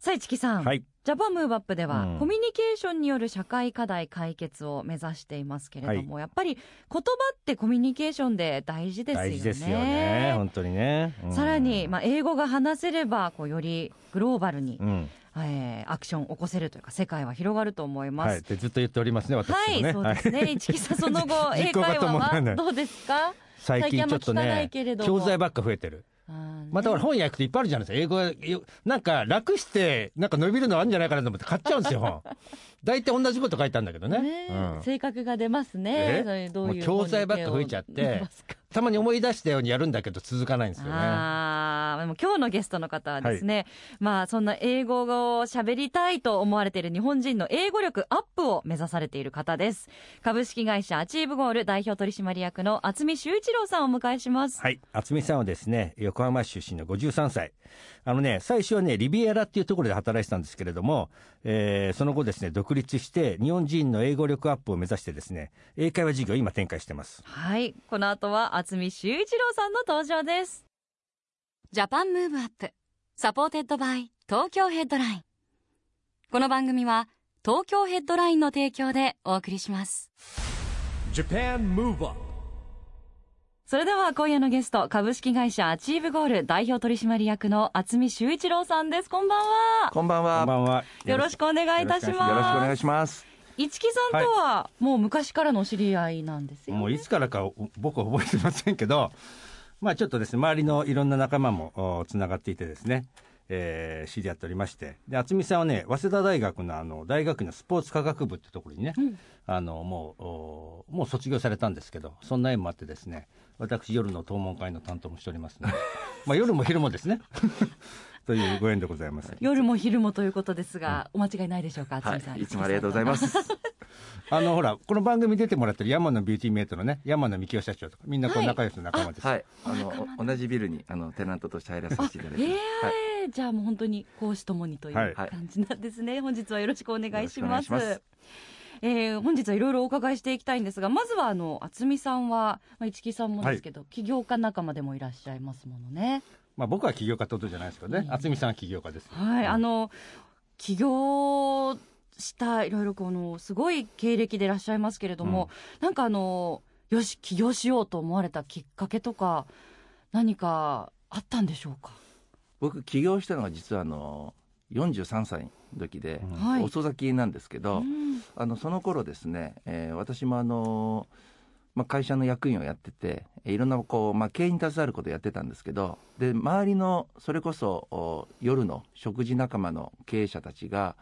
さあ、市木さん。はい。ジャパンムーブアップでは、うん。コミュニケーションによる社会課題解決を目指していますけれども、やっぱり言葉ってコミュニケーションで大事ですよね。大事ですよね本当にね、うん。さらに、まあ、英語が話せればこうよりグローバルに、うん。えーアクションを起こせるというか世界は広がると思います。はい。でずっと言っておりますね私はい、もねそうですね。市木さん、その後、英会話はどうですか？最近ちょっとね教材ばっか増えてるまたほら本屋行くといっぱいあるじゃないですか。英語なんか楽してなんか伸びるのあるんじゃないかなと思って買っちゃうんですよ 本。大体同じこと書いてあるんだけどね。ねうん。性格が出ますね。え？そういうもう教材ばっか増えちゃってたまに思い出したようにやるんだけど続かないんですよねああ、でも今日のゲストの方はですね、まあそんな英語を喋りたいと思われている日本人の英語力アップを目指されている方です。株式会社アチーブゴール代表取締役の渥美修一郎さんをお迎えします。はい渥美さんはですね横浜市出身の53歳あのね最初はねリビエラっていうところで働いてたんですけれども、えーその後ですね独立して日本人の英語力アップを目指してですね英会話事業を今展開してますはい。この後は渥美修一郎さんの登場です。 Japan Move Up。supported by Tokyo Headline。この番組は東京ヘッドラインの提供でお送りします。Japan Move Up それでは今夜のゲスト、株式会社アチーブゴール代表取締役の渥美修一郎さんです。こんばんは。こんばんは。こんばんはよろしくお願いいたします。よろしくお願いします。市木さんとは、もう昔からのお知り合いなんですよ、ね。もういつからか僕は覚えてませんけど、まあちょっとですね、周りのいろんな仲間もつながっていてですね、えー知り合っておりまして、で、渥美さんはね、早稲田大学のあの、大学院のスポーツ科学部ってところにね、うん。あの、もう、おもう卒業されたんですけど、そんな縁もあってですね、私夜の討問会の担当もしておりますので、まあ夜も昼もですね、というご縁でございます。夜も昼もということですが、お間違いないでしょうか、渥は美さん。い、いつもありがとうございます。あの、ほら、この番組出てもらってる山野ビューティーメイトのね、山野幹夫社長とか、みんなこうはい仲良しの仲間です。はい、あの、お同じビルに、あの、テナントとして入らさせていただいてえます。はい。えじゃあもう本当に講師ともにというはい感じなんですね。本日はよろしくお願いします。よろしくお願いしますえー本日はいろいろお伺いしていきたいんですが、まずはあの渥美さんは、まあ、市木さんもですけど、起業家仲間でもいらっしゃいますものね。まあ僕は起業家ってことじゃないですけどね、うん。渥美さんは起業家です。はい、あの起業したいろいろこのすごい経歴でいらっしゃいますけれども、なんかあのよし起業しようと思われたきっかけとか何かあったんでしょうか？僕、起業したのが実は、あの、43歳の時で、うん。はい。遅咲きなんですけど、うん。あの、その頃ですね、えー私もあの、まあ、会社の役員をやってて、いろんなこう、まあ、経営に携わることをやってたんですけど、で、周りの、それこそ、お夜の食事仲間の経営者たちが、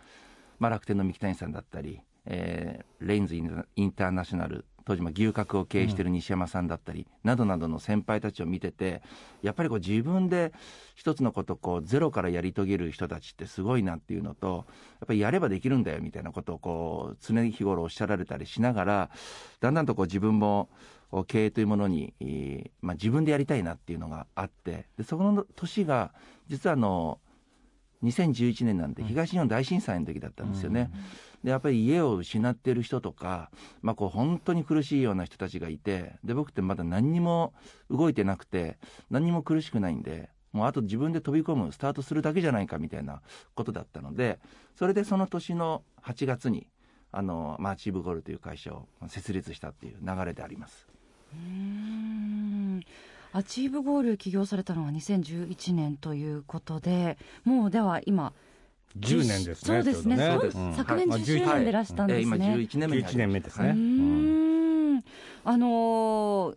まあ、楽天の三木谷さんだったり、えーレインズインターナショナル、当時も牛角を経営している西山さんだったり、などなどの先輩たちを見てて、やっぱりこう自分で一つのことをこうゼロからやり遂げる人たちってすごいなっていうのと、やっぱりやればできるんだよみたいなことをこう常日頃おっしゃられたりしながら、だんだんとこう自分も経営というものに、えーまあ、自分でやりたいなっていうのがあって、でその年が実はあの、2011年なんで東日本大震災の時だったんですよね。で、やっぱり家を失っている人とか、まあこう本当に苦しいような人たちがいて、で、僕ってまだ何にも動いてなくて、何にも苦しくないんで、もうあと自分で飛び込む、スタートするだけじゃないかみたいなことだったので、それでその年の8月に、あの、まあ、チーブゴールという会社を設立したっていう流れであります。うーんアチーブゴール起業されたのは2011年ということでもうでは今10年ですね。そうですね。ちょうどそううん。昨年まあ10周年でいらしたんえー今ですね、11年目に11年目ですね。うん。あのー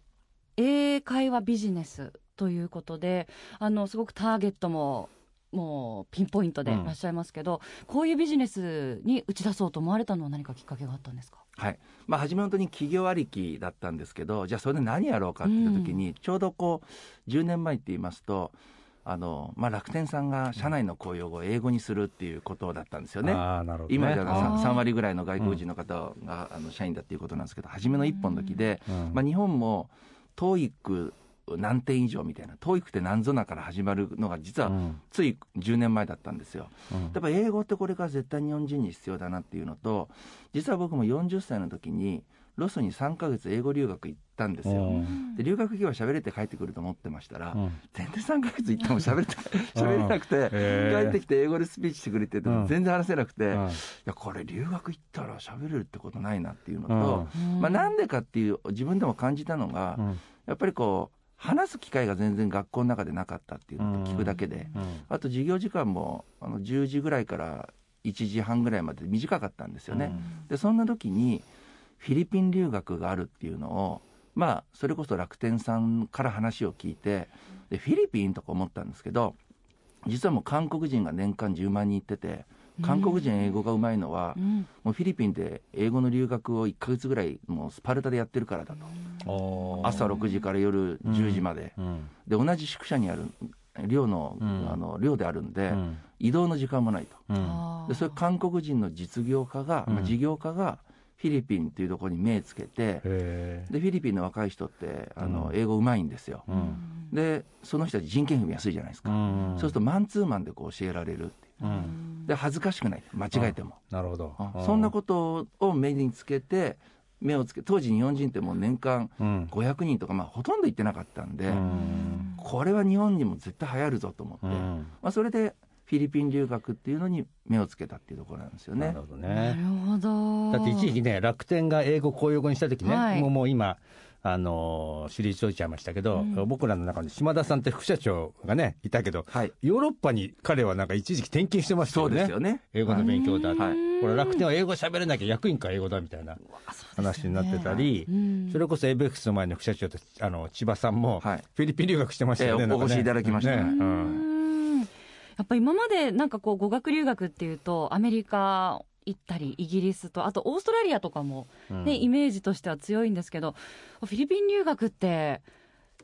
英会話ビジネスということであのすごくターゲットももうピンポイントでいらっしゃいますけど、こういうビジネスに打ち出そうと思われたのは何かきっかけがあったんですか？はい。まあ、初め本当に企業ありきだったんですけど、じゃあそれで何やろうかって言った時に、ちょうどこう、10年前って言いますと、あのまあ、楽天さんが社内の公用語を英語にするっていうことだったんですよね。あーなるほどね。今じゃあー。3, 割ぐらいの外国人の方が、あの社員だっていうことなんですけど初めの一本の時で、うん。まあ、日本も TOEIC 何点以上みたいな TOEIC って何ぞなから始まるのが実はうん。つい10年前だったんですよ。うん。やっぱ英語ってこれから絶対日本人に必要だなっていうのと実は僕も40歳の時にロスに3ヶ月英語留学行ったんですよ。うん。で留学費は喋れて帰ってくると思ってましたら、うん。全然3ヶ月行っても喋れて 喋れなくて、帰ってきて英語でスピーチしてくれってて全然話せなくて、いうん。やこれ留学行ったら喋れるってことないなっていうのと、うん。まあ、なんでかっていう自分でも感じたのが、うん。やっぱりこう話す機会が全然学校の中でなかったっていうのと聞くだけで、うんあと授業時間もあの10時ぐらいから1時半ぐらいまで短かったんですよね。でそんな時にフィリピン留学があるっていうのをまあそれこそ楽天さんから話を聞いてでフィリピンとか思ったんですけど実はもう韓国人が年間10万人行ってて韓国人英語がうまいのは、うん。もうフィリピンで英語の留学を1か月ぐらいもうスパルタでやってるからだと朝6時から夜10時まで、うん。で同じ宿舎にある寮の,、うん。あの寮であるんで、うん。移動の時間もないと。でそれ韓国人の実業家が、事業家がフィリピンっていうところに目つけて、へでフィリピンの若い人ってあの、うん。英語うまいんですよ。ー、うん。でその人たち人件費も安いじゃないですか、うん。そうするとマンツーマンでこう教えられるっていう。うん。で恥ずかしくない。間違えても、なるほど。あそんなことを目につけて目をつけ当時日本人ってもう年間うん。500人とか、まあ、ほとんど行ってなかったんで、うん。これは日本にも絶対流行るぞと思って、うん。まあ、それでフィリピン留学っていうのに目をつけたっていうところなんですよね。なる。ほどなねるほど。だって一時期ね楽天が英語公用語にした時ね、はい。もうもう今あのー、退いちゃいましたけど、うん。僕らの中に島田さんって副社長がねいたけどはい。ヨーロッパに彼はなんか一時期転勤してましたそよね。うですよね。英語の勉強だ、はい。これ楽天は英語喋れなきゃ役員か英語だみたいな話になってたり、うん。それこそ ABEX の前の副社長とあの千葉さんもはい。フィリピン留学してましたよね、なんかねええお越しいただきましたね。うん。やっぱ今までなんかこう語学留学っていうとアメリカ行ったりイギリスとあとオーストラリアとかも、ねイメージとしては強いんですけどフィリピン留学って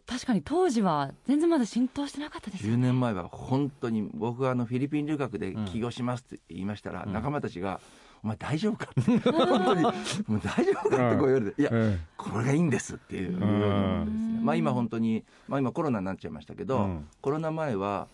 確かに当時は全然まだ浸透してなかったですよ10ね。年前は本当に僕があのフィリピン留学で起業しますって言いましたら、うん。仲間たちが「お前大丈夫か?」って 本当に「もう大丈夫か?」ってこう言われて「いやうん。これがいいんです」っていうね、まあ、今本当に、まあ、今コロナになっちゃいましたけど、うん。コロナ前は、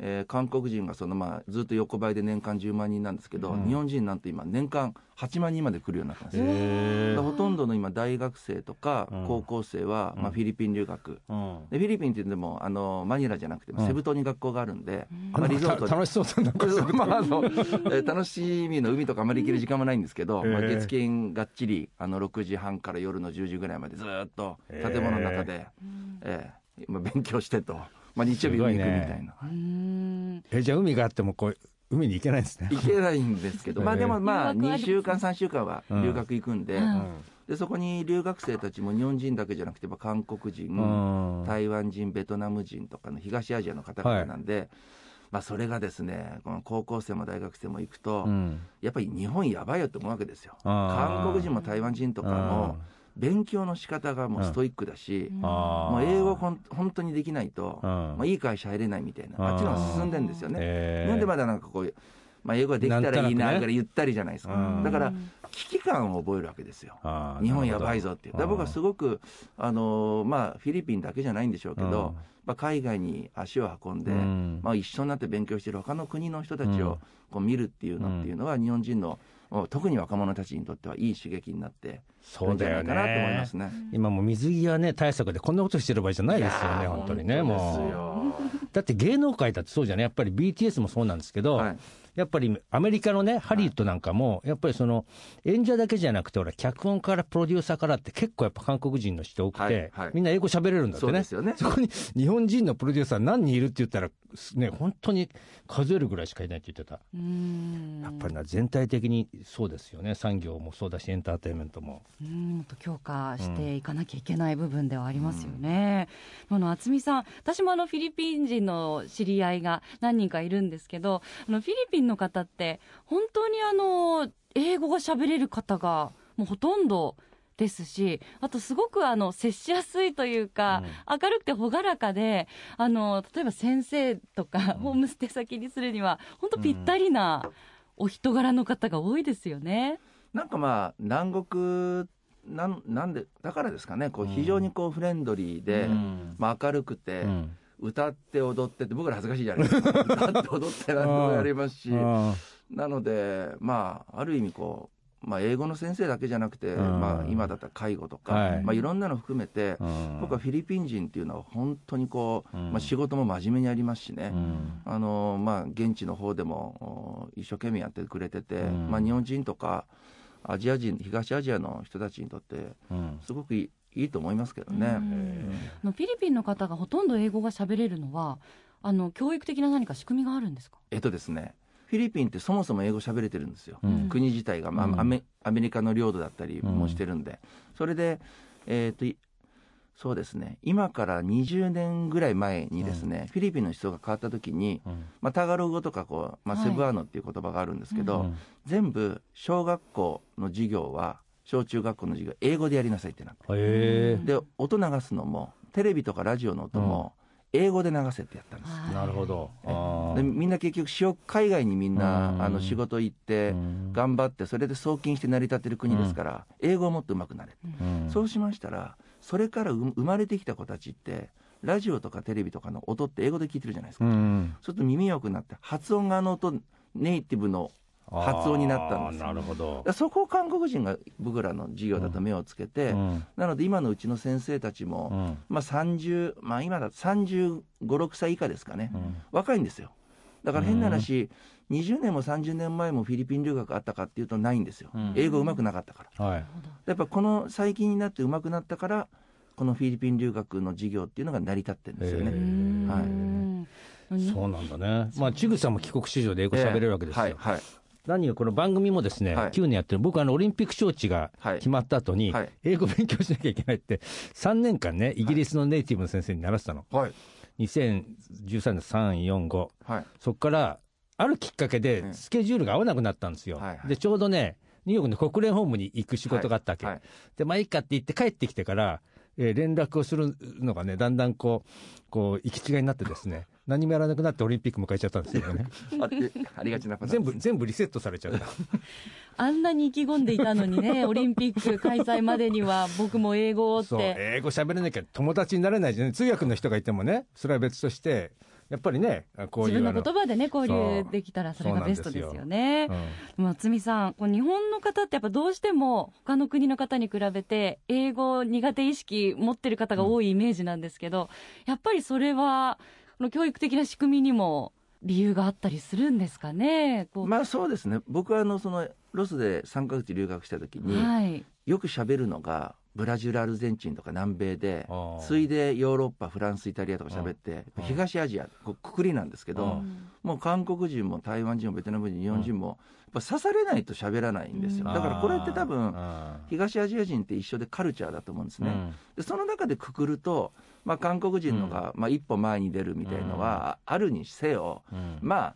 えー韓国人がその、まあ、ずっと横ばいで年間10万人なんですけど、うん。日本人なんて今年間8万人まで来るようになったんですよ。ほとんどの今大学生とかうん。高校生は、まあ、うんフィリピン留学、うん。でフィリピンって言ってもあのマニラじゃなくてうん。セブ島に学校があるんで、あまあ、リゾート楽しそうだな まああのえー楽しみの海とかあまり行ける時間もないんですけど、まあ、月金がっちりあの6時半から夜の10時ぐらいまでずっと建物の中で、えーまあ、勉強してと、まあ、日曜日海行くみたいな。うんえじゃあ海があってもこう海に行けないんですね。行けないんですけど、まあでもまあ留学は2週間3週間は留学行くんで,、うん。でそこに留学生たちも日本人だけじゃなくてまあ韓国人、うん。台湾人ベトナム人とかの東アジアの方々なんで、まあそれがですねこの高校生も大学生も行くと、うん。やっぱり日本やばいよって思うわけですよ。韓国人も台湾人とかも勉強の仕方がもうストイックだし、もう英語ほん本当にできないと、うん。まあ、いい会社入れないみたいな。あっちの方が進んでんですよね、なんでまだなんかこう、まあ、英語ができたらいいなぐらい言ったりじゃないですか、うん。だから危機感を覚えるわけですよ。日本やばいぞっていう。だから僕はすごごく、あのーまあ、フィリピンだけじゃないんでしょうけど、うん。まあ、海外に足を運んで、うん。まあ、一緒になって勉強している他の国の人たちうん。をこう見るっていうのっていうのは、日本人の特に若者たちにとってはいい刺激になってそうだよるんじゃないかなと思いまね。すね。今もう水際ね対策でこんなことしてる場合じゃないですよね本当にねもよ。うだって芸能界だってそうじゃない？やっぱり BTS もそうなんですけど、はいやっぱりアメリカのね、ハリウッドなんかも、やっぱりその演者だけじゃなくて、ほら、脚本からプロデューサーからって結構やっぱ韓国人の人多くて、はいはいみんな英語喋れるんだってね。そねそこに日本人のプロデューサー何人いるって言ったら、ね、本当に数えるぐらいしかいないって言ってた。うんやっぱりな、全体的にそうですよね。産業もそうだし、エンターテインメントも。うんもっと強化していかなきゃいけない部分ではありますよね。あの渥美さん、私もあのフィリピン人の知り合いが何人かいるんですけど、あのフィリピンの方って本当にあの英語が喋れる方がもうほとんどですし、あとすごくあの接しやすいというか、明るくて朗らかで、あの例えば先生とか、ホームステイ先にするには、本当ぴったりなお人柄の方が多いですよね。なんかまあ南国なんなんでだからですかね。こう非常にこうフレンドリーで、うん。まあ、明るくて、うん歌って踊ってって僕ら恥ずかしいじゃないですか。歌って踊って何でもやりますし。あなのでまあある意味こう、まあ、英語の先生だけじゃなくて、うん。まあ、今だったら介護とか、はい。いまあ、いろんなの含めて、うん。僕はフィリピン人っていうのは本当にこう、うん。まあ、仕事も真面目にやりますしね、うん。あのまあ、現地の方でもお一生懸命やってくれてて、うん。まあ、日本人とかアジア人東アジアの人たちにとってうん。すごくいいいいと思いますけどね。のフィリピンの方がほとんど英語が喋れるのは、あの教育的な何か仕組みがあるんですか？えっとですねフィリピンってそもそも英語喋れてるんですよ、うん。国自体が、まあうん。アメアメリカの領土だったりもしてるんで、それで、えっといそうですね。今から20年ぐらい前にですね、フィリピンの思想が変わった時に、うん。まあ、タガログ語とかこう、まあ、はい。セブアーノっていう言葉があるんですけど、うん。全部小学校の授業は小中学校の授業英語でやりなさいってなって。で音流すのもテレビとかラジオの音も英語で流せってやったんです、はい。なるほど。あでみんな結局海外にみんな、うん。あの仕事行って、うん。頑張ってそれで送金して成り立ってる国ですから、英語をもっと上手くなれ、うん。そうしましたらそれからう生まれてきた子たちってラジオとかテレビとかの音って英語で聞いてるじゃないですか、うん。そうすると耳よくなって発音があの音ネイティブの発音になったんです。なるほど。そこを韓国人が僕らの授業だと目をつけて、うん。なので今のうちの先生たちも、うん。まあ30、まあ今だと35、6歳以下ですかね、うん。若いんですよ。だから変な話、20年も30年前もフィリピン留学あったかっていうとないんですよ。うん。英語うまくなかったから。はい。やっぱこの最近になってうまくなったから、このフィリピン留学の授業っていうのが成り立ってるんですよへね。うん。そうなんだね。まあちぐさも帰国子女で英語喋れるわけですよ。はい、はい。何よこの番組もですね、はい。9年やってる。僕あのオリンピック招致がはい。決まった後に、はい。英語勉強しなきゃいけないって3年間ねイギリスのネイティブの先生に習ってたの、はい。2013年345はい。そこからあるきっかけでうん。スケジュールが合わなくなったんですよ、はいはい。でちょうどねニューヨークの国連本部に行く仕事があったわけ、でまあいいかって言って帰ってきてから、えー連絡をするのがねだんだんこうこう行き違いになってですね 何もやらなくなってオリンピック迎えちゃったんですよね。ありがちな全部全部リセットされちゃった。あんなに意気込んでいたのにね、オリンピック開催までには、僕も英語をっそうて。英語喋れなきゃ友達になれないじゃん通訳の人がいてもねそれは別としてやっぱりねこういう自分の言葉でね、交流できたらそれがベストですよ。ね。うん。松見さん、こう日本の方ってやっぱどうしても他の国の方に比べて英語苦手意識持ってる方が多いイメージなんですけど、やっぱりそれはこの教育的な仕組みにも理由があったりするんですかね？まあそうですね。僕はあの、その、ロスで3ヶ月留学した時に、はい。よく喋るのがブラジルアルゼンチンとか南米で次いでヨーロッパフランスイタリアとか喋ってうん。東アジアくくりなんですけうどん。もう韓国人も台湾人もベトナム人日本人もやっぱ刺されないと喋らないんですよ。うん。だからこれって多分東アジア人って一緒でカルチャーだと思うんですね。うん。でその中でくくるとまあ韓国人のがまあ一歩前に出るみたいのはあるにせようん。まあ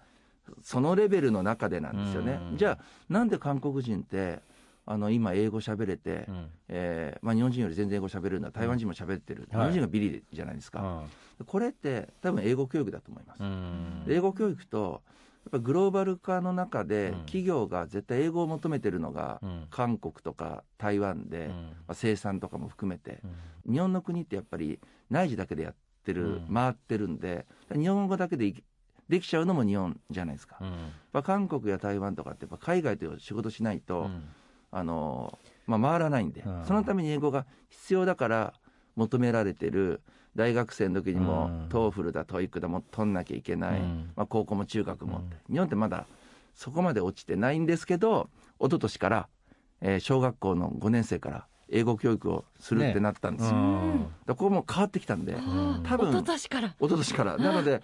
そのレベルの中でなんですよね。うん。じゃあなんで韓国人ってあの今英語喋れてうん。えーまあ、日本人より全然英語喋るんだ。台湾人も喋ってる、日本人がビリじゃないですか、これって多分英語教育だと思います、うん。英語教育とやっぱグローバル化の中でうん。企業が絶対英語を求めてるのがうん。韓国とか台湾で、うん。まあ、生産とかも含めて。うん。日本の国ってやっぱり内需だけでやってる、うん。回ってるんで日本語だけでいできちゃうのも日本じゃないですか、うん。まあ、韓国や台湾とかってやっぱ海外と仕事しないと、うんあのまあ、回らないんで、うん。そのために英語が必要だから求められてる大学生の時にも、うん。 TOEFL だ TOEIC だも取んなきゃいけない、うん。まあ、高校も中学も。って、日本ってまだそこまで落ちてないんですけど一昨年から、えー小学校の5年生から英語教育をするってなったんですよ、うん。だからここも変わってきたんで、多分一昨年から。一昨年から。なので。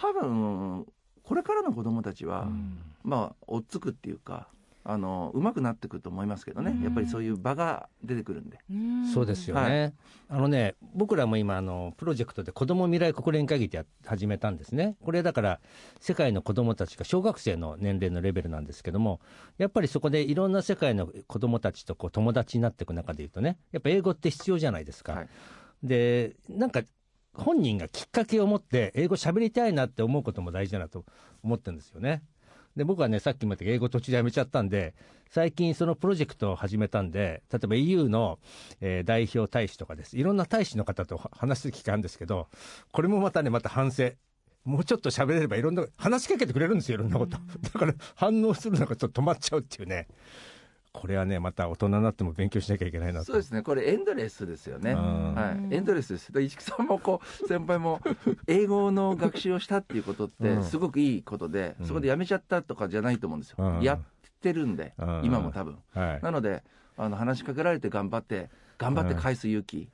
多分これからの子供たちは、うん。まあ追っつくっていうかあの上手くなってくると思いますけどね、うん。やっぱりそういう場が出てくるんで。うん。そうですよね、あのね、僕らも今あの、プロジェクトで子ども未来国連会議ってや始めたんですね、これだから、世界の子どもたちが小学生の年齢のレベルなんですけども、やっぱりそこでいろんな世界の子どもたちとこう友達になっていく中でいうとね、やっぱ英語って必要じゃないですか。はい。でなんか本人がきっかけを持って、英語喋りたいなって思うことも大事だなと思ってるんですよね。で僕はね、さっきも言ったけど英語途中でやめちゃったんで、最近、そのプロジェクトを始めたんで、例えば EU の、えー代表大使とかです、いろんな大使の方と話す機会あるんですけど、これもまたね、また反省。もうちょっと喋れればいろんな、話しかけてくれるんですよ、いろんなこと。だから反応するのがちょっと止まっちゃうっていうね。これはね、また大人になっても勉強しなきゃいけないなと。そうですね、これ、エンドレスですよね、うん。はい、エンドレスです、で市木さんもこう先輩も英語の学習をしたっていうことっうて、ん。すごくいいことで、うん。そこでやめちゃったとかじゃないと思うんですよ、うん。やってるんで、うん。今も多分。はい。なので、あの話しかけられて頑張って、頑張って返す勇気、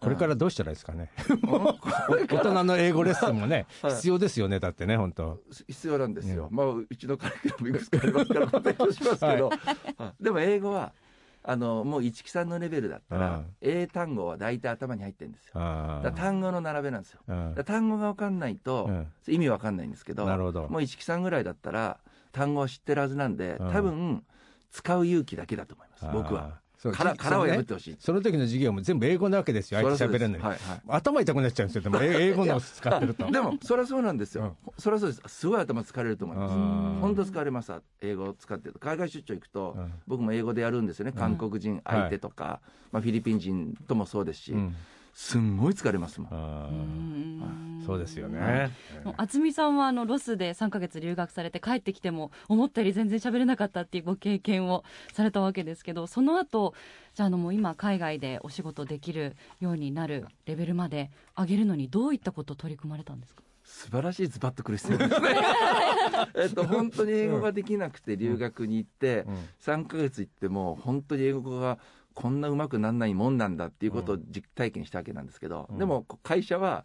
これからどうしたらいいですかね。うん。大人の英語レッスンもね、はい。必要ですよね、だってね、本当。必要なんですよ、うまあ、うちのカリキュラムいくつかありますから、勉強しますけど、はい。でも英語は、あのもう市木さんのレベルだったら、うん。英単語は大体頭に入ってるんですよ。単語の並べなんですよ。単語が分かんないと、うん。意味分かんないんですけどもう市木さんぐらいだったら単語は知ってるはずなんで、うん。多分使う勇気だけだと思います僕は。殻殻を破ってほしい。その時の授業も全部英語なわけですよ、相手喋れるのに。はいはい。頭痛くなっちゃうんですよ、でも。英 英語のを使ってると。でもそりゃそうなんですよ、そりゃそうです。すごい頭疲れると思います。うん。本当疲れます。英語を使ってると。海外出張行くと、うん。僕も英語でやるんですよね。韓国人相手とか、まあ、フィリピン人ともそうですし、うんすんごい疲れますもん。そうですよね。渥美さんはあのロスで3ヶ月留学されて帰ってきても思ったより全然喋れなかったっていうご経験をされたわけですけどその後じゃああのもう今海外でお仕事できるようになるレベルまで上げるのにどういったことを取り組まれたんですか？素晴らしいズバッとくる質問です。ね えっと本当に英語ができなくて留学に行って、うん。3ヶ月行っても本当に英語がこんなうまくならないもんなんだっていうことを実体験したわけなんですけど、うん。でも会社は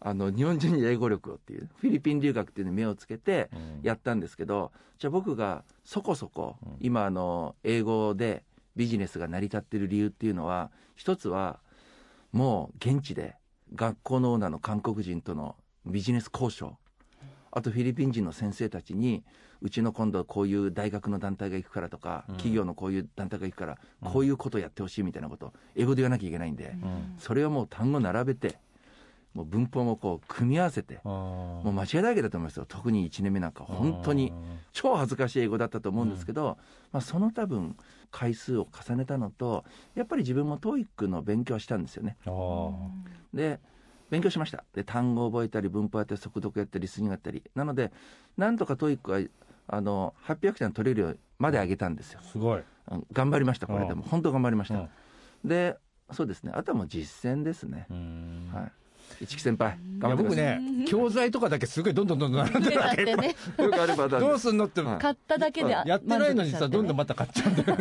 あの日本人に英語力をっていうフィリピン留学っていうのに目をつけてうん。やったんですけどじゃあ僕がそこそこうん。今あの英語でビジネスが成り立ってる理由っていうのは一つはもう現地で学校のオーナーの韓国人とのビジネス交渉あとフィリピン人の先生たちにうちの今度こういう大学の団体が行くからとか、うん。企業のこういう団体が行くからうんこういうことをやってほしいみたいなことを英語で言わなきゃいけないんで、うん。それをもう単語並べてもう文法もこう組み合わせてももう間違いだらけだと思いますよ。特に1年目なんか本当に超恥ずかしい英語だったと思うんですけど、まあ、その多分回数を重ねたのとやっぱり自分も TOEIC の勉強はしたん。ですよねで勉強しました。で単語を覚えたり文法やったり速読やったりリスニングやったり。なのでなんとか TOEIC はあの800点取れるようまで上げたんですよ。すごい。頑張りましたこれでも。本当頑張りました、うん。でそうですね。あとはもう実践ですね、うん。はい。一木先輩いや僕頑張ってください。ね、教材とかだけすごいどんどんどんどん並んでるだわけ。ね よくあるパターンどうすんのって、はい。買っただけでやってないのにさ、どんどんまたた買っちゃうんだよ。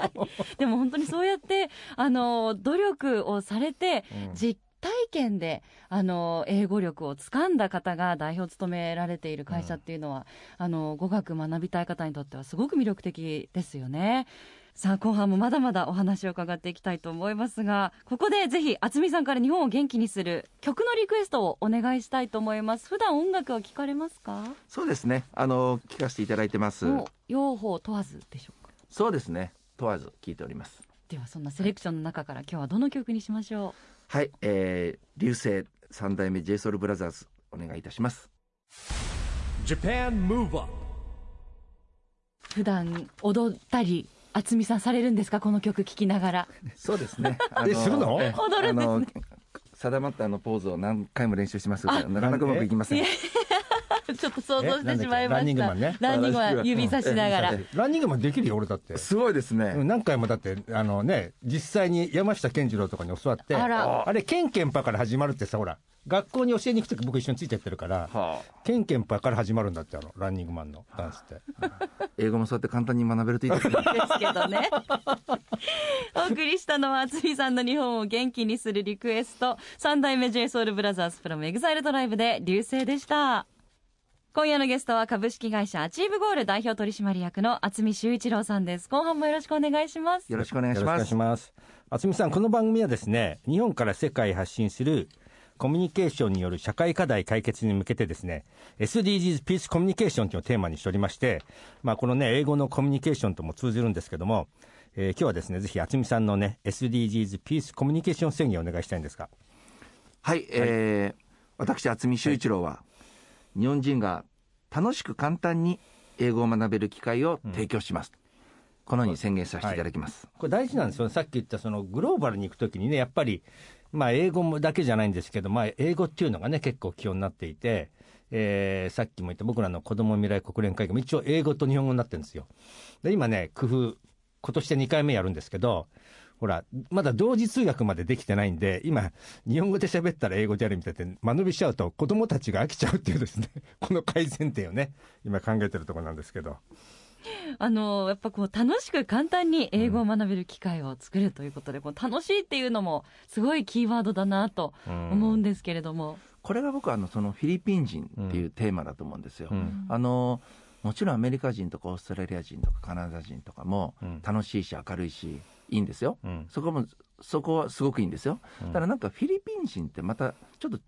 でも本当にそうやってあの努力をされてうん。実体験であの英語力をつかんだ方が代表を務められている会社っていうのは、あの語学学びたい方にとってはすごく魅力的ですよね。さあ後半もまだまだお話を伺っていきたいと思いますがここでぜひ渥美さんから日本を元気にする曲のリクエストをお願いしたいと思います。普段音楽は聞かれますか？そうですね。あの聞かせていただいてます。用法問わずでしょうか？そうですね。問わず聞いております。ではそんなセレクションの中から今日はどの曲にしましょはい、えー、流星三代目 j ソ o t h e r s お願いいたします。Japan Move Up う普段踊ったり渥美さんされるんですか？この曲聴きながら。そうですね。えするの？え踊るんですね。あの定まったあのポーズを何回も練習しますがなかなかうまくいきません ちょっと想像してしまいまえなんだっけランニンしたグマンね。ランニングマン指さしながら。うんランニングマンできるよ、俺だって。すごいですね、うん何回もだって、あのね、実際に山下健二郎とかに教わって、あれ、ケンケンパから始まるってさ、ほら、学校に教えに行くとき僕一緒についてってるから、はあ、ケンケンパから始まるんだって、あの、ランニングマンのダンスって。英語もそうやって簡単に学べるといいですね。ですけどね。お送りしたのは渥美さんの日本を元気にするリクエスト。三代目 j s o u l b r o t h e r s from EXILE ドライブで流星でした今夜のゲストは株式会社アチーブゴール代表取締役の渥美修一郎さんです。後半もよろしくお願いします。よろしくお願いします。渥美さんこの番組はですね日本から世界へ発信するコミュニケーションによる社会課題解決に向けてですね SDGs ピースコミュニケーションというのをテーマにしておりまして、まあ、このね英語のコミュニケーションとも通じるんですけども、えー今日はですねぜひ渥美さんのね SDGs ピースコミュニケーション宣言をお願いしたいんですが。はい、えー私渥美修一郎は、日本人が楽しく簡単に英語を学べる機会を提供します、このように宣言させていただきます、これ大事なんですよ。ね、さっき言ったそのグローバルに行くときにね、やっぱり、まあ、英語だけじゃないんですけど、まあ、英語っていうのがね、結構基本になっていて、えーさっきも言った僕らの子ども未来国連会議も一応、英語と日本語になってるんですよ。で今ね、工夫、今年で2回目やるんですけど、ほら、まだ同時通訳までできてないんで、今、日本語で喋ったら英語でやるみたいで、間延びしちゃうと、子供たちが飽きちゃうっていうですね、この改善点をね、今考えてるところなんですけど。あのやっぱこう楽しく簡単に英語を学べる機会を作るということで、こう楽しいっていうのもすごいキーワードだなと思うんですけれども、これが僕はあのそのフィリピン人っていうテーマだと思うんですよ、うん。あのもちろんアメリカ人とかオーストラリア人とかカナダ人とかもうん。楽しいし明るいしいいんですよ、うん。そこもそこはすごくいいんですよ、うん。ただなんかフィリピン人ってまたちょっと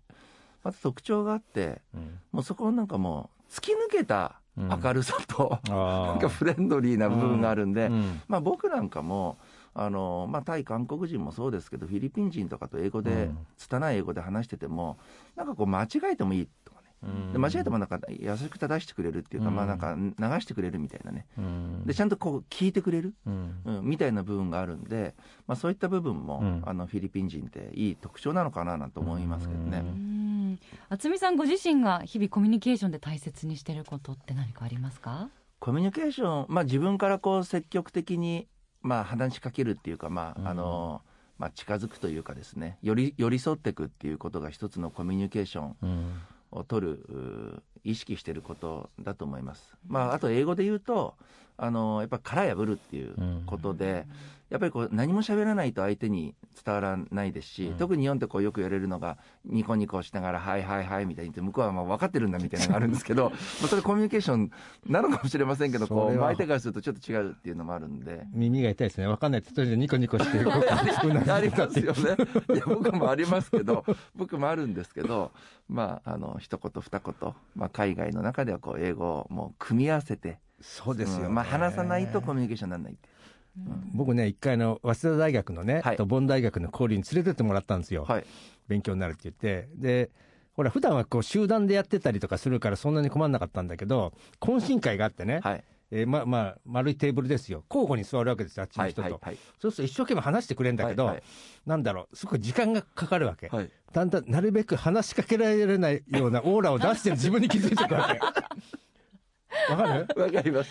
また特徴があってうん。もうそこをなんかもう突き抜けた明るさと、なんかフレンドリーな部分があるんで、うん。まあ、僕なんかもあの、まあ、対韓国人もそうですけどフィリピン人とかと英語で、うん。拙い英語で話しててもなんかこう間違えてもいいと間違えてもなんか優しく正してくれるっていうか、うん。まあ、なんか流してくれるみたいなね。うん。でちゃんとこう聞いてくれる、うん。うん、みたいな部分があるんで、まあ、そういった部分も、うん。あのフィリピン人っていい特徴なのかななんて思いますけどね。ううん。渥美さんご自身が日々コミュニケーションで大切にしてることって何かありますか？コミュニケーション、まあ、自分からこう積極的に、まあ、話しかけるっていうか、まうん。ああのまあ、近づくというかですね。より寄り添っていくっていうことが一つのコミュニケーション。うんを取る意識していることだと思います。まあ、あと英語で言うとあのやっぱ殻破るっていうことで、やっぱりこう何も喋らないと相手に伝わらないですし、うん特に日本ってこうよく言われるのがニコニコしながら「はいはいはい」みたいに言って向こうはまあ分かってるんだみたいなのがあるんですけど まあそれコミュニケーションなのかもしれませんけどこそう相手からするとちょっと違うっていうのもあるんで。耳が痛いですね。わかんないって、とりあえずニコニコして、ありますよね。いや、僕もありますけど、僕もあるんですけど、まあ、あの、一言二言、まあ、海外の中ではこう、英語をもう組み合わせて、そうですよ、まあ、話さないとコミュニケーションにならないって。僕ね、一回の早稲田大学のね、はいとボン大学の交流に連れてってもらったんですよ。はい。勉強になるって言って。で、ほら、普段はこう集団でやってたりとかするからそんなに困んなかったんだけど、懇親会があってね、はい。えーま、まあ、丸いテーブルですよ。交互に座るわけですよ、あっちのはい。人と。はい。はい。そうすると一生懸命話してくれるんだけど、はいなんだろう、すごく時間がかかるわけ。はい。だんだんなるべく話しかけられないようなオーラを出してる自分に気づいてくわけ。わかる？わかります。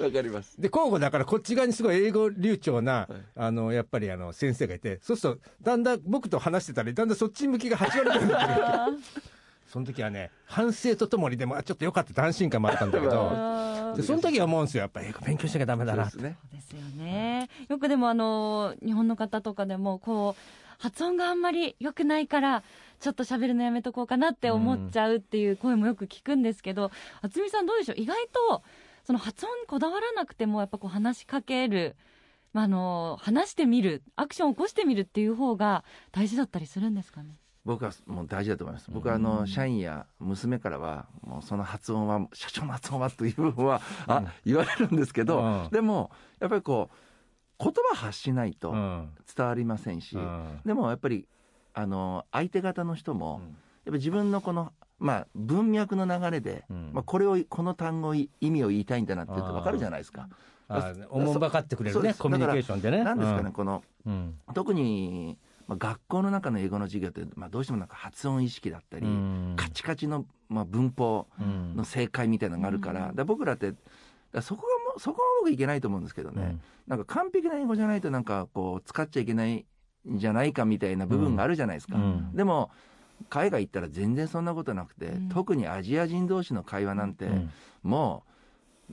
わかります。で、交互だからこっち側にすごい英語流暢な、はいあの、やっぱりあの、先生がいて、そうすると、だんだん僕と話してたら、だんだんそっち向きが8割くらいになってくるその時はね、反省とともにでも、あちょっとよかったって安心感もあったんだけど、でその時は思うんですよ。やっぱ英語勉強しなきゃダメだなそうです。ね。そうですよね。よくでもあの日本の方とかでもこう発音があんまり良くないからちょっと喋るのやめとこうかなって思っちゃうっていう声もよく聞くんですけど、渥美さんどうでしょう？意外とその発音にこだわらなくてもやっぱこう話しかける。まあ、あの話してみるアクションを起こしてみるっていう方が大事だったりするんですかね？僕はもう大事だと思います。僕はあの、社員や娘からは、もうその発音は、社長の発音はという部分は、あ、言われるんですけど、うんでも、やっぱりこう、言葉発しないとうん伝わりませんし、うんでもやっぱり、あの、相手方の人も、うん。やっぱ自分のこの、まあ、文脈の流れで、うん。まあ、これを、この単語、意味を言いたいんだなっていうと分かるじゃないですか。あおもんばかってくれるね、コミュニケーションでね。なんですかね、この、うん。特に、まあ、学校の中の英語の授業って、まあ、どうしてもなんか発音意識だったり、うん。カチカチの、まあ、文法うん。の正解みたいなのがあるから,、だ僕らってそこがもうそこが僕いけないと思うんですけどね、うん。なんか完璧な英語じゃないとなんかこう使っちゃいけないんじゃないかみたいな部分があるじゃないですか、うん。でも海外行ったら全然そんなことなくて、うん。特にアジア人同士の会話なんて、うん。も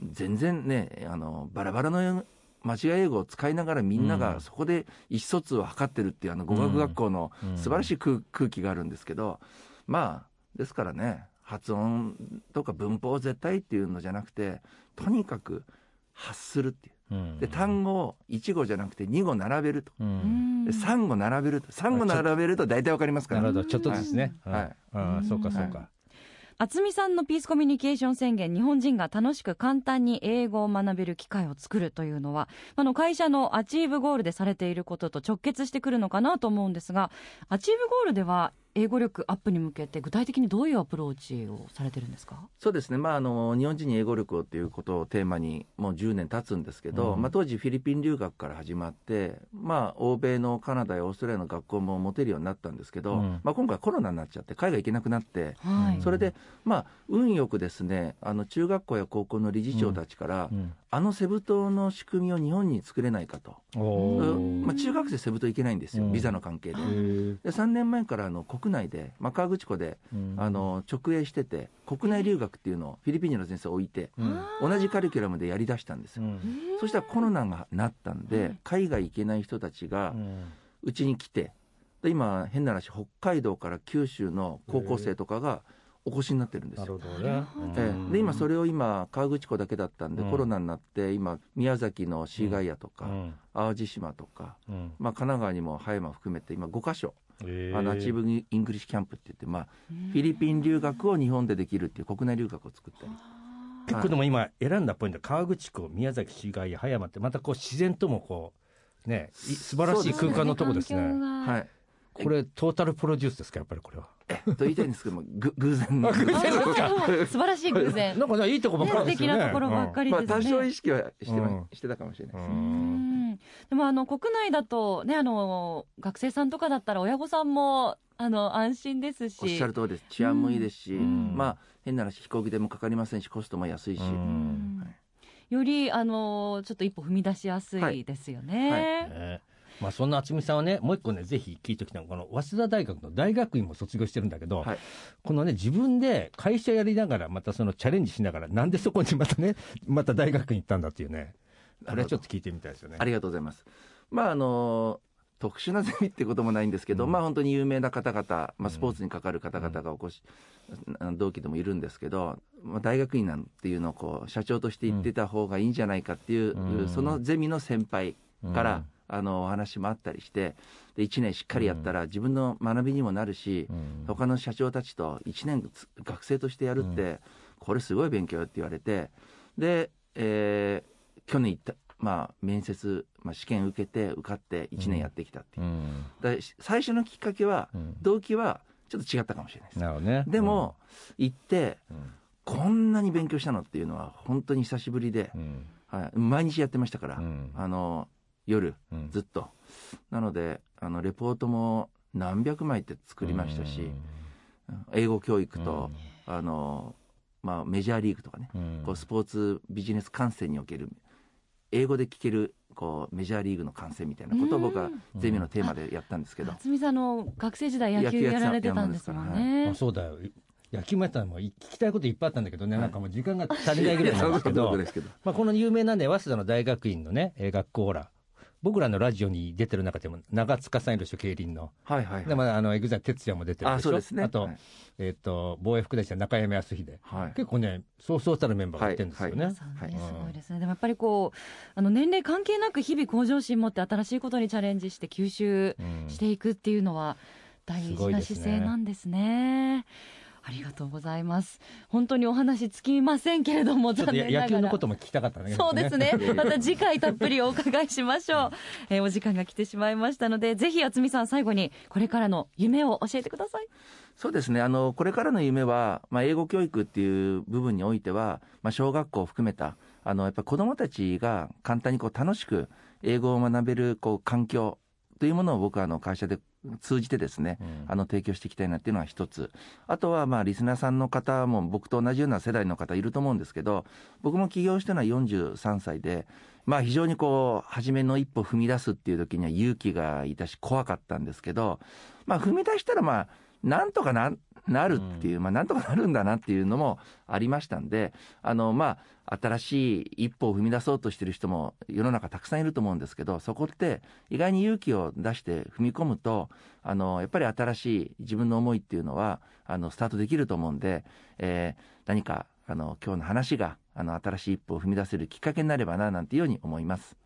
う全然ねあのバラバラの間違い英語を使いながらみんなうん。がそこで意思疎通を図ってるっていうあの語学学校のうん。素晴らしい空空気があるんですけどまあですからね発音とか文法絶対っていうのじゃなくてとにかく発するっていう。うんで単語を1語じゃなくて2語並べると。ううん。んで3語並べると。3語並べると大体わかりますから。なるほど。ちょっとずつね。はい。うん。ああそうかそうはか渥美さんのピースコミュニケーション宣言日本人が楽しく簡単に英語を学べる機会を作るというのはあの会社のアチーブゴールでされていることと直結してくるのかなと思うんですがアチーブゴールでは英語力アップに向けて具体的にどういうアプローチをされてるんですか？そうですね、まあ、あの日本人に英語力をということをテーマにもう10年経つんですけど、うん。まあ、当時フィリピン留学から始まって、まあ、欧米のカナダやオーストラリアの学校も持てるようになったんですけど、うん。まあ、今回コロナになっちゃって海外行けなくなって、はい、それで、まあ、運よくですねあの中学校や高校の理事長たちから、うん。あのセブ島の仕組みを日本に作れないかと、まあ、中学生セブ島行けないんですよ、うん。ビザの関係で。で3年前からあの国内で、まあ、河口湖でうん。あの直営してて国内留学っていうのをフィリピン人の先生を置いてうん。同じカリキュラムでやりだしたんですよ、うん。そしたらコロナがなったんで海外行けない人たちがうちに来てで今変な話北海道から九州の高校生とかがお越しになってるんですよ。ね。ええ。で今それを今河口湖だけだったんで、うん。コロナになって今宮崎のシーガイアとか、うん。淡路島とか、うん。まあ、神奈川にも葉山含めて今5箇所あの Achieve English Camp って言って、まあ、フィリピン留学を日本でできるっていう国内留学を作ったり結構でも今選んだポイント川口湖宮崎市街葉山ってまたこう自然ともこうねい素晴らしい空間のとこですね。環境がはい。これトータルプロデュースですかやっぱりこれはと言いたいんですけどもぐ偶然。あ偶然ですか？あそう素晴らしい偶然。なんかねいいとこばっかりね素敵ですよね。なところばっかりまあですね、多少意識はして,、まうん。してたかもしれないです、うん。うん。でもあの国内だとねあの学生さんとかだったら親御さんもあの安心ですし。おっしゃる通りです。治安もいいですし、うん。まあ変な話飛行機でもかかりませんしコストも安いし、よりあのちょっと一歩踏み出しやすいですよね。はい。ねまあ、そんな渥美さんはね、もう一個ね、ぜひ聞いておきたいのは、この早稲田大学の大学院も卒業してるんだけど、はい。このね、自分で会社やりながら、またそのチャレンジしながら、なんでそこにまたね、また大学院行ったんだっていうね、これはちょっと聞いてみたいですよね。ありがとうございます。まああの特殊なゼミってこともないんですけど、うん。まあ本当に有名な方々、まあ、スポーツにかかる方々がお越し、あの同期でもいるんですけど、まあ、大学院なんていうのをこう社長として言ってた方がいいんじゃないかっていう、うん。そのゼミの先輩から、うんあのお話もあったりしてで1年しっかりやったら自分の学びにもなるし、うん。他の社長たちと1年つ学生としてやるって、これすごい勉強よって言われてで、えー去年行った、まあ、面接、まあ、試験受けて受かって1年やってきたっていう、うん。で最初のきっかけは、うん。動機はちょっと違ったかもしれないです。ね。でも、行ってうん、こんなに勉強したのっていうのは本当に久しぶりでう、ん。はい、毎日やってましたから、うん。あの夜うん。ずっと。なのであのレポートも何百枚って作りましたし、英語教育と、あのまあ、メジャーリーグとかね、うん。こうスポーツビジネス観戦における英語で聞けるこうメジャーリーグの観戦みたいなことを僕はゼミのテーマでやったんですけど、渥美さんの学生時代野球やられてたんですもんあね。そうだよ。野球もやったのも聞きたいこといっぱいあったんだけどね、なんかもう時間が足りないぐらいなん ですけど。まあ、この有名なね、早稲田の大学院のね、えー学校ほら、僕らのラジオに出てる中でも、長塚さんいるでしょ、競輪の。はいはいで、まあ、あの、 EXILE TETSUYA も出てるでしょ。あそうですねあと、はいえっ、と、防衛副大臣の中山康秀。はい結構ね、そうそうたるメンバーがいてるんですよね。はいさんねはいすごいですね。でもやっぱりこう、あの年齢関係なく日々向上心持って新しいことにチャレンジして吸収うんしていくっていうのは大す事なごいですね姿勢なんですね。ありがとうございます。本当にお話尽きませんけれども、ちょっとや残念ながら。野球のことも聞きたかったんだけどそうですね。また次回たっぷりお伺いしましょう。えーお時間が来てしまいましたので、ぜひ渥美さん最後にこれからの夢を教えてください。そうですねあのこれからの夢は、まあ、英語教育っていう部分においては、まあ、小学校を含めたあのやっぱ子どもたちが簡単にこう楽しく英語を学べるこう環境というものを僕はあの会社で通じてですね、うん。あの提供していきたいなっていうのは一つ。あとはまあリスナーさんの方も僕と同じような世代の方いると思うんですけど僕も起業したのは43歳でまあ非常にこう初めの一歩踏み出すっていう時には勇気がいたし怖かったんですけどまあ踏み出したらまあなんとかななるっていう、まあ、なんとかなるんだなっていうのもありましたんで、あの、まあ、新しい一歩を踏み出そうとしてる人も世の中たくさんいると思うんですけど、そこって意外に勇気を出して踏み込むと、あの、やっぱり新しい自分の思いっていうのは、あの、スタートできると思うんで、えー、何か、あの、今日の話が、あの、新しい一歩を踏み出せるきっかけになればな、なんていうように思います。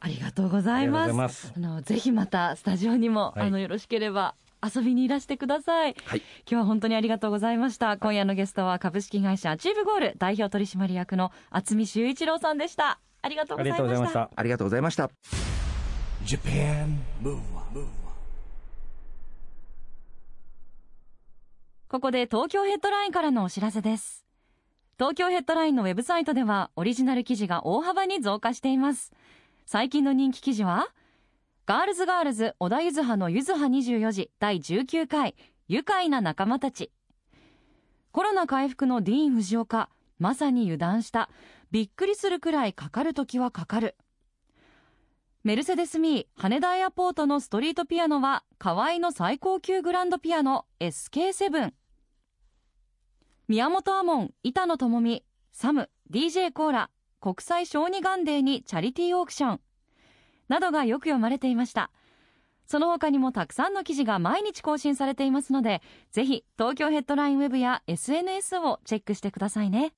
ありがとうございます。あのぜひまたスタジオにも、はい、あのよろしければ遊びにいらしてください、はい、今日は本当にありがとうございました。今夜のゲストは株式会社アチーブゴール代表取締役の渥美修一郎さんでした。ありがとうございました。ありがとうございました。ここで東京ヘッドラインからのお知らせです。東京ヘッドラインのウェブサイトではオリジナル記事が大幅に増加しています。最近の人気記事はガールズガールズ小田ゆずはのゆずは24時第19回愉快な仲間たち。コロナ回復のディーン・フジオカまさに油断した。びっくりするくらいかかるときはかかる。メルセデス・ミー羽田エアポートのストリートピアノは河合の最高級グランドピアノ SK7 宮本亞門板野友美サム DJ コーラ国際小児ガンデーにチャリティーオークション。などがよく読まれていました。その他にもたくさんの記事が毎日更新されていますのでぜひ東京ヘッドラインウェブや SNS をチェックしてくださいね。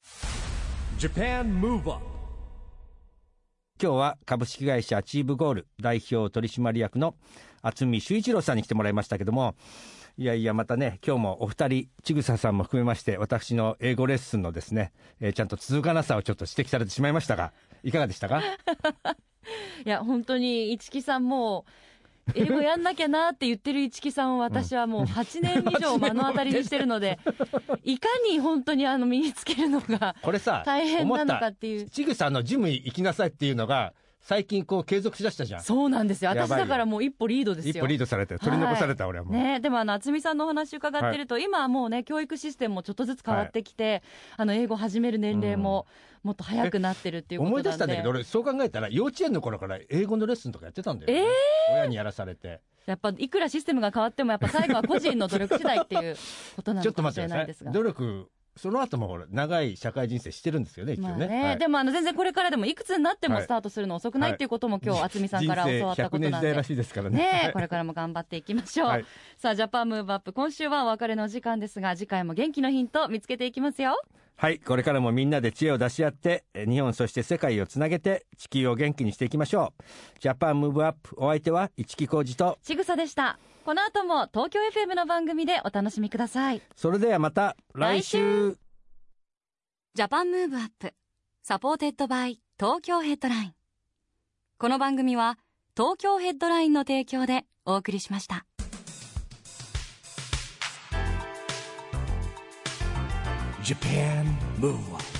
今日は株式会社チーブゴール代表取締役の渥美修一郎さんに来てもらいましたけどもいやいやまたね今日もお二人ちぐささんも含めまして私の英語レッスンのですね、えー、ちゃんと続かなさをちょっと指摘されてしまいましたがいかがでしたか？いや本当に市木さんも英語やんなきゃなって言ってる市木さんを私はもう8年以上目の当たりにしてるので、いかに本当にあの身につけるのが大変なのかっていう。ちぐさのジム行きなさいっていうのが最近こう継続しだしたじゃん。そうなんですよ。私だからもう一歩リードですよ。一歩リードされて取り残された、はい、俺はもう、ね、でもあの渥美さんのお話伺ってると、はい、今はもうね教育システムもちょっとずつ変わってきて、はい、あの英語始める年齢ももっと早くなってるっていうこと思い出したんだけど俺そう考えたら幼稚園の頃から英語のレッスンとかやってたんだよ、ね、えー、親にやらされて。やっぱいくらシステムが変わってもやっぱ最後は個人の努力次第っていうことなのかもしれないですが。努力その後もほら長い社会人生してるんですよね、一応ね。まあねはい、でもあの全然これからでもいくつになってもスタートするの遅くないっていうことも今日、渥美さんから教わったことなんで。らしいですからね。ねこれからも頑張っていきましょう。はい、さあ、ジャパンムーブアップ、今週はお別れの時間ですが、次回も元気のヒント見つけていきますよ。はい、これからもみんなで知恵を出し合って、日本そして世界をつなげて、地球を元気にしていきましょう。 Japan Move Up、お相手は市木浩二と、ちぐさでした。この後も東京 FM の番組でお楽しみください。それではまた来週 Japan Move Up supported by Tokyo Headline この番組は東京ヘッドラインの提供でお送りしました Japan. Move